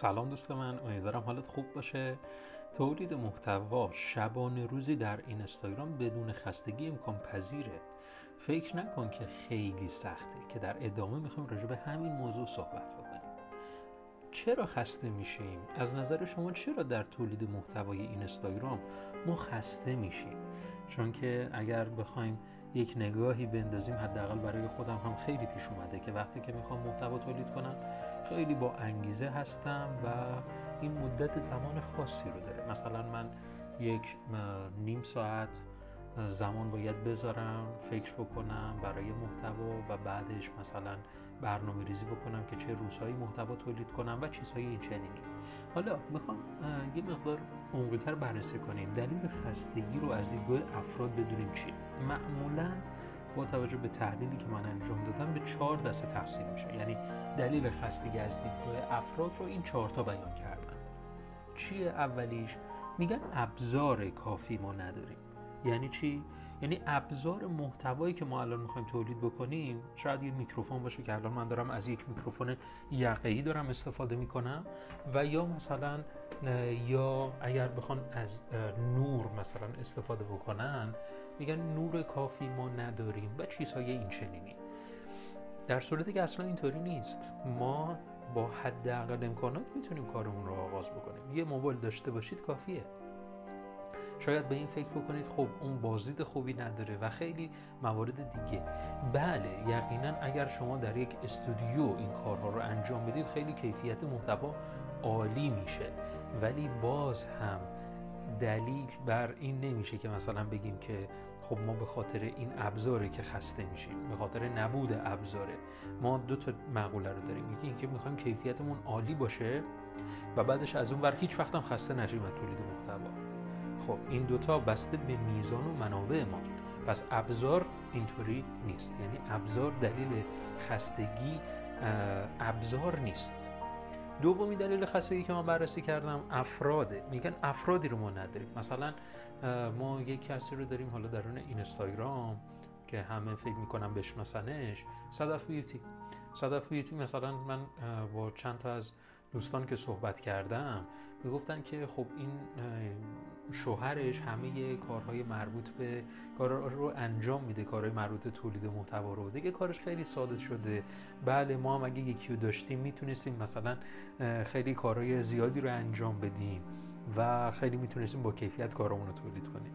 سلام دوست من امیدوارم حالت خوب باشه. تولید محتوا شبانه روزی در اینستاگرام بدون خستگی امکان پذیره. فکر نکن که خیلی سخته که در ادامه می‌خوایم راجع به همین موضوع صحبت بکنیم. چرا خسته میشیم؟ از نظر شما چرا در تولید محتوای اینستاگرام ما خسته میشیم؟ چون که اگر بخوایم یک نگاهی بندازیم حداقل برای خودم هم خیلی پیش اومده که وقتی که می‌خوام محتوا تولید کنم خیلی با انگیزه هستم و این مدت زمان خاصی رو داره. مثلا من یک نیم ساعت زمان باید بذارم فکر بکنم برای محتوا و بعدش مثلا برنامه ریزی بکنم که چه روزهایی محتوا تولید کنم و چیزهای این چنینی. حالا می‌خوام یه مقدار عمقیتر بررسی کنیم. دلیل خستگی رو از دیدگاه افراد بدونیم چی؟ معمولا با توجه به تحلیلی که من انجام دادم به چهار دسته تقسیم میشه. یعنی دلیل خستگی از دیدگاه افراد رو این چهار تا بیان کردن. چیه اولیش؟ میگن ابزار کافی ما نداریم. یعنی چی؟ یعنی ابزار محتوایی که ما الان می‌خوایم تولید بکنیم شاید یه میکروفون باشه که الان من دارم از یک میکروفون یقه‌ای دارم استفاده می‌کنم و یا مثلا یا اگر بخوان از نور مثلا استفاده بکنن میگن نور کافی ما نداریم و چیزهای این چنینی. در صورتی که اصلا اینطوری نیست. ما با حداقل امکانات می‌تونیم کارمون رو آغاز بکنیم. یه موبایل داشته باشید کافیه. شاید به این فکر بکنید خب اون بازدید خوبی نداره و خیلی موارد دیگه. بله یقینا اگر شما در یک استودیو این کارها رو انجام بدید خیلی کیفیت محتوا عالی میشه. ولی باز هم دلیل بر این نمیشه که مثلا بگیم که خب ما به خاطر این ابزاره که خسته میشیم به خاطر نبود ابزاره ما دو تا مقوله رو داریم. یکی اینکه می‌خوایم کیفیتمون عالی باشه و بعدش از اون ور هیچ وقت هم خسته نشیم از تولید محتوا. خب این دوتا بسته به میزان و منابع ما. پس ابزار اینطوری نیست. یعنی ابزار دلیل خستگی ابزار نیست. دومی دلیل خستگی که من بررسی کردم افراده. میگن افرادی رو ما نداریم. مثلا ما یک کسی رو داریم حالا درون اینستاگرام که همه فکر می‌کنم بشناسنش. صدف بیوتی. صدف بیوتی مثلا من با چند تا از دوستان که صحبت کردم می‌گفتن که خب این شوهرش همه کارهای مربوط به کار رو انجام میده کارهای مربوط به تولید محتوا رو. دیگه کارش خیلی ساده شده. بله ما هم اگه یکی رو داشتیم می‌تونستیم مثلا خیلی کارهای زیادی رو انجام بدیم و خیلی می‌تونستیم با کیفیت کارمون رو تولید کنیم.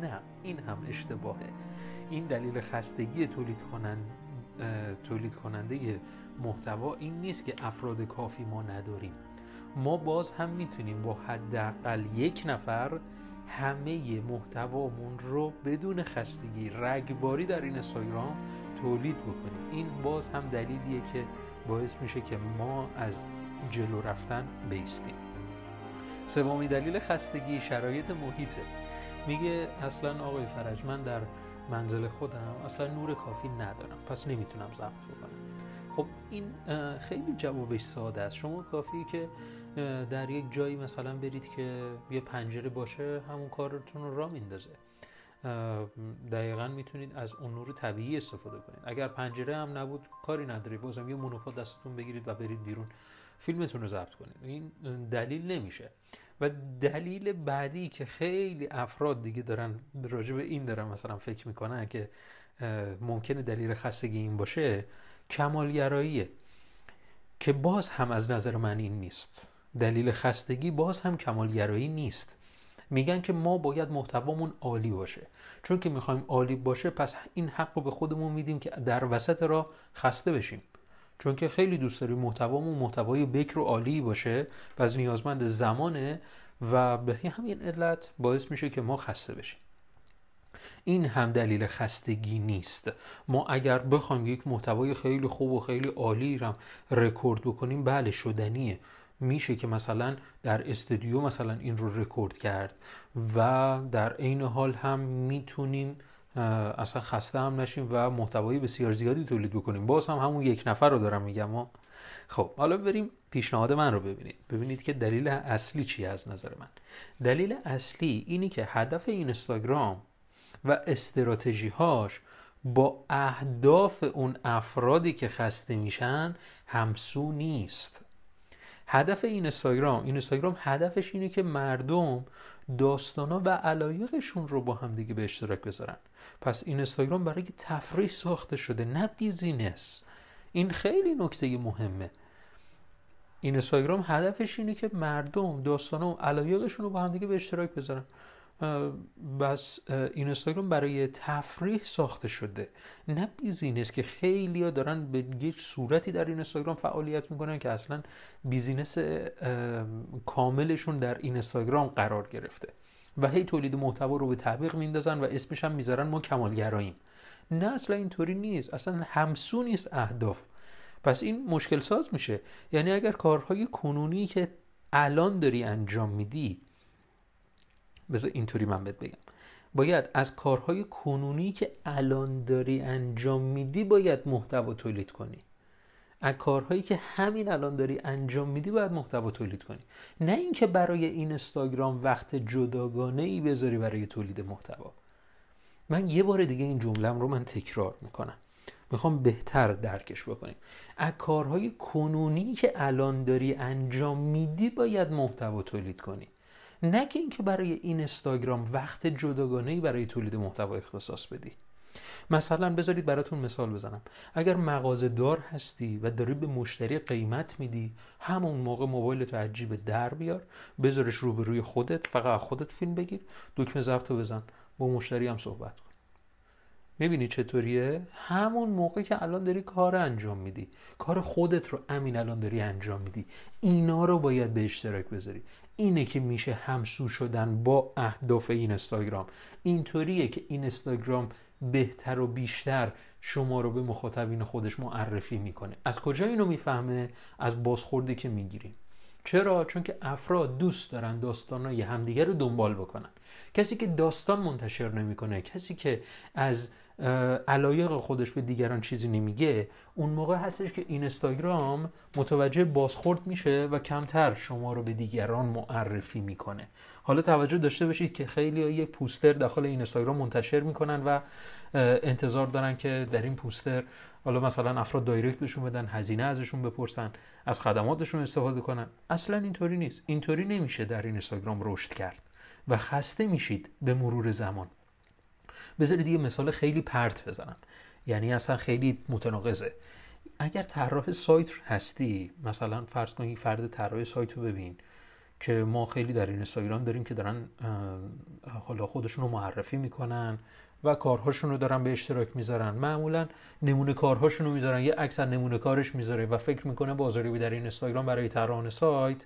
نه این هم اشتباهه. این دلیل خستگی تولید کنند تولید کننده محتوا این نیست که افراد کافی ما نداریم. ما باز هم می‌تونیم با حداقل یک نفر همه محتوامون رو بدون خستگی رگباری در این اینستاگرام تولید بکنیم. این باز هم دلیلیه که باعث میشه که ما از جلو رفتن بیستیم. سومی دلیل خستگی شرایط محیطه. میگه اصلا آقای فرج من در منزل خودم اصلا نور کافی ندارم. پس نمی‌تونم ضبط بکنم. خب این خیلی جوابش ساده است. شما کافی که در یک جایی مثلا برید که یه پنجره باشه همون کارتون رو را میندازه. دقیقا می‌تونید از اون نور طبیعی استفاده کنید. اگر پنجره هم نبود کاری نداری. بازم یه مونوپاد دستتون بگیرید و برید بیرون. فیلمتون رو ضبط کنید. این دلیل نمیشه. و دلیل بعدی که خیلی افراد دیگه دارن راجع به این دارن مثلا فکر می‌کنن که ممکنه دلیل خستگی این باشه کمالگراییه. که باز هم از نظر من این نیست. دلیل خستگی باز هم کمالگرایی نیست. میگن که ما باید محتوامون عالی باشه. چون که می‌خوایم عالی باشه پس این حق رو به خودمون میدیم که در وسط را خسته بشیم. چون که خیلی دوست داریم محتوامون محتوای بکر و عالی باشه پس نیازمند زمانه و به همین علت باعث میشه که ما خسته بشیم. این هم دلیل خستگی نیست. ما اگر بخوایم یک محتوای خیلی خوب و خیلی عالی رو رکورد بکنیم بله شدنیه. میشه که مثلا در استودیو مثلا این رو رکورد کرد و در عین حال هم می‌تونیم اصلا خسته هم نشیم و محتوای بسیار زیادی تولید بکنیم باز هم همون یک نفر رو دارم میگم و خب حالا بریم پیشنهاد من رو ببینید. ببینید که دلیل اصلی چی از نظر من؟ دلیل اصلی اینی که هدف اینستاگرام و استراتژی هاش با اهداف اون افرادی که خسته میشن همسو نیست. هدف این اینستاگرام این اینستاگرام هدفش اینه که مردم داستانا و علایقشون رو با هم دیگه به اشتراک بذارن. پس این اینستاگرام برای تفریح ساخته شده نه بیزینس. این خیلی نکته مهمه. این اینستاگرام هدفش اینه که مردم داستانا و علایقشون رو با هم دیگه به اشتراک بذارن. پس این اینستاگرام برای تفریح ساخته شده. نه business که خیلی دارن به یک صورتی در این اینستاگرام فعالیت می‌کنن که اصلا business کاملشون در این اینستاگرام قرار گرفته. و هی تولید محتوا رو به تعویق میندازن و اسمش هم می‌ذارن ما کمالگراییم. نه اصلا اینطوری نیست. اصلا همسو نیست اهداف. پس این مشکل ساز میشه. یعنی اگر کارهای کنونی که الان داری انجام میدی بذار اینطوری من بهت بگم. باید از کارهای کنونی که الان داری انجام میدی باید محتوا تولید کنی. از کارهایی که همین الان داری انجام میدی باید محتوا تولید کنی. نه اینکه برای این اینستاگرام وقت جداگانه ای بذاری برای تولید محتوا. من یه بار دیگه این جملم رو من تکرار می‌کنم. می‌خوام بهتر درکش بکنیم. از کارهای کنونی که الان داری انجام میدی باید محتوا تولید کنی. نه که اینکه برای این اینستاگرام وقت جداگانه برای تولید محتوا اختصاص بدی. مثلا بذارید براتون مثال بزنم. اگر مغازه دار هستی و داری به مشتری قیمت میدی همون موقع موبایل تو عجیب در بیار بذارش روبروی خودت فقط خودت فیلم بگیر دکمه ضبط بزن با مشتری هم صحبت کن. می‌بینی چطوریه؟ همون موقع که الان داری کار انجام میدی. کار خودت رو امین الان داری انجام میدی. اینا رو باید به اشتراک بذاری. اینه که میشه همسو شدن با اهداف این اینستاگرام اینطوریه که این اینستاگرام بهتر و بیشتر شما رو به مخاطبین خودش معرفی می‌کنه. از کجا اینو می‌فهمه؟ از بازخوردی که می‌گیریم. چرا؟ چون که افراد دوست دارن داستانای همدیگه رو دنبال بکنن. کسی که داستان منتشر نمی‌کنه کسی که از علایق خودش به دیگران چیزی نمیگه اون موقع هستش که اینستاگرام متوجه بازخورد میشه و کمتر شما رو به دیگران معرفی می‌کنه. حالا توجه داشته باشید که خیلی یه پوستر داخل اینستاگرام منتشر می‌کنن و انتظار دارن که در این پوستر حالا مثلا افراد دایرکت بهشون بدن هزینه ازشون بپرسن از خدماتشون استفاده کنن. اصلا اینطوری نیست. اینطوری نمیشه در این اینستاگرام رشد کرد و خسته میشید به مرور زمان. بذارید یه مثال خیلی پرت بزنم. یعنی اصلا خیلی متناقضه. اگر طراح سایت هستی مثلا فرض کنید فرد طراح سایت رو ببین که ما خیلی در این اینستاگرام داریم که دارن حالا خودشون رو معرفی می‌کنن و کارهاشون رو دارن به اشتراک می‌ذارن. معمولا نمونه کارهاشون رو می‌ذارن یه اکثر نمونه کارش می‌ذاره و فکر می‌کنه بازاری در این اینستاگرام برای طراحان سایت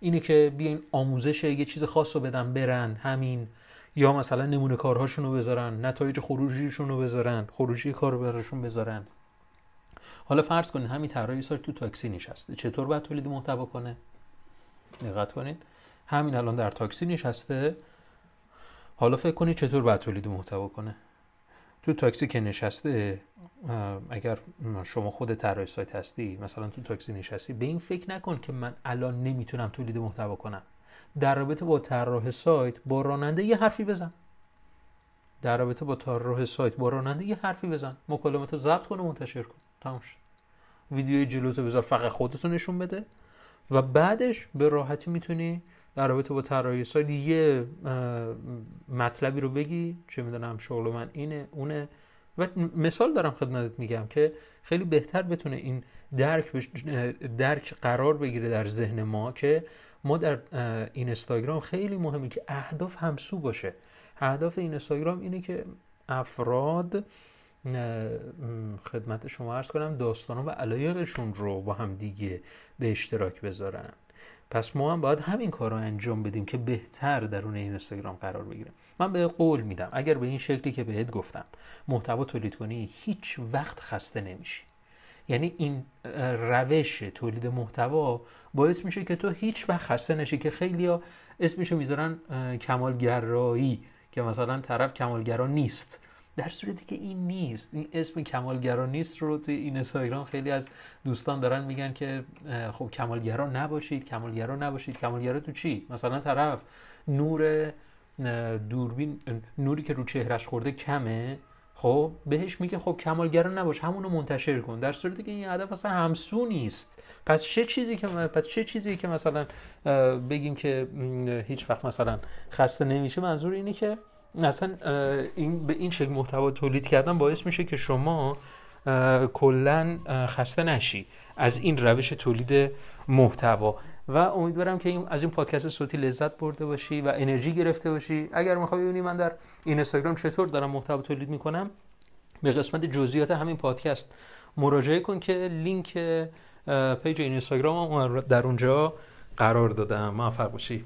اینه که بیاین آموزش یه چیز خاص رو بدن برن همین یا مثلا نمونه کارهاشون رو بذارن نتایج خروجیشون رو بذارن خروجی کار براشون بذارن. حالا فرض کنید همین طراحی سایت تو تاکسی نشسته. چطور باید تولید محتوا کنه؟ دقت کنید همین الان در تاکسی نشسته. حالا فکر کنید چطور باید تولید محتوا کنه؟ تو تاکسی که نشسته اگر شما خود طراح سایت هستی مثلا تو تاکسی نشستی به این فکر نکن که من الان نمی‌تونم تولید محتوا کنم. در رابطه با طراح سایت با راننده یه حرفی بزن. در رابطه با طراح سایت با راننده یه حرفی بزن. مکالمات رو ضبط کن و منتشر کن. تمام شد. ویدیوی جلوتو بذار فقط خودتو نشون بده. و بعدش به راحتی می‌تونی در رابطه با طراحی سایت یه مطلبی رو بگی. چه می‌دونم شغل من اینه اونه. و مثال دارم خدمتت میگم که خیلی بهتر بتونه این درک, درک قرار بگیره در ذهن ما که ما در این اینستاگرام خیلی مهمه که اهداف همسو باشه. اهداف این اینستاگرام اینه که افراد خدمت شما ارز کنم داستان و علایقشون رو با هم دیگه به اشتراک بذارن. پس ما هم باید همین کار رو انجام بدیم که بهتر درون این اینستاگرام قرار بگیریم. من به قول میدم اگر به این شکلی که بهت گفتم محتوا تولید کنی هیچ وقت خسته نمیشی. یعنی این روش تولید محتوا باعث میشه که تو هیچ وقت خسته نشی که خیلی ها اسمشو می‌ذارن کمالگرایی که مثلا طرف کمالگرا نیست. در صورتی که این نیست. این اسم کمالگرا نیست رو توی این اینستاگرام خیلی از دوستان دارن میگن که خب کمالگرا نباشید کمالگرا نباشید. کمالگرا تو چی؟ مثلا طرف نور دوربین نوری که رو چهرش خورده کمه. خب بهش میگه خب کمالگرا نباش همونو منتشر کن. در صورتی که این هدف اصلا همسو نیست. پس چه چیزی که پس چه چیزی که مثلا بگیم که هیچ وقت مثلا خسته نمیشه منظور اینه که اصلا این به این شکل محتوا تولید کردن باعث میشه که شما کلا خسته نشی از این روش تولید محتوا. و امیدوارم که از این پادکست صوتی لذت برده باشی و انرژی گرفته باشی. اگر می‌خوای ببینی من در این اینستاگرام چطور دارم محتوا تولید می‌کنم به قسمت جزئیات همین پادکست مراجعه کن که لینک پیج اینستاگرام در اونجا قرار دادم. موفق باشی.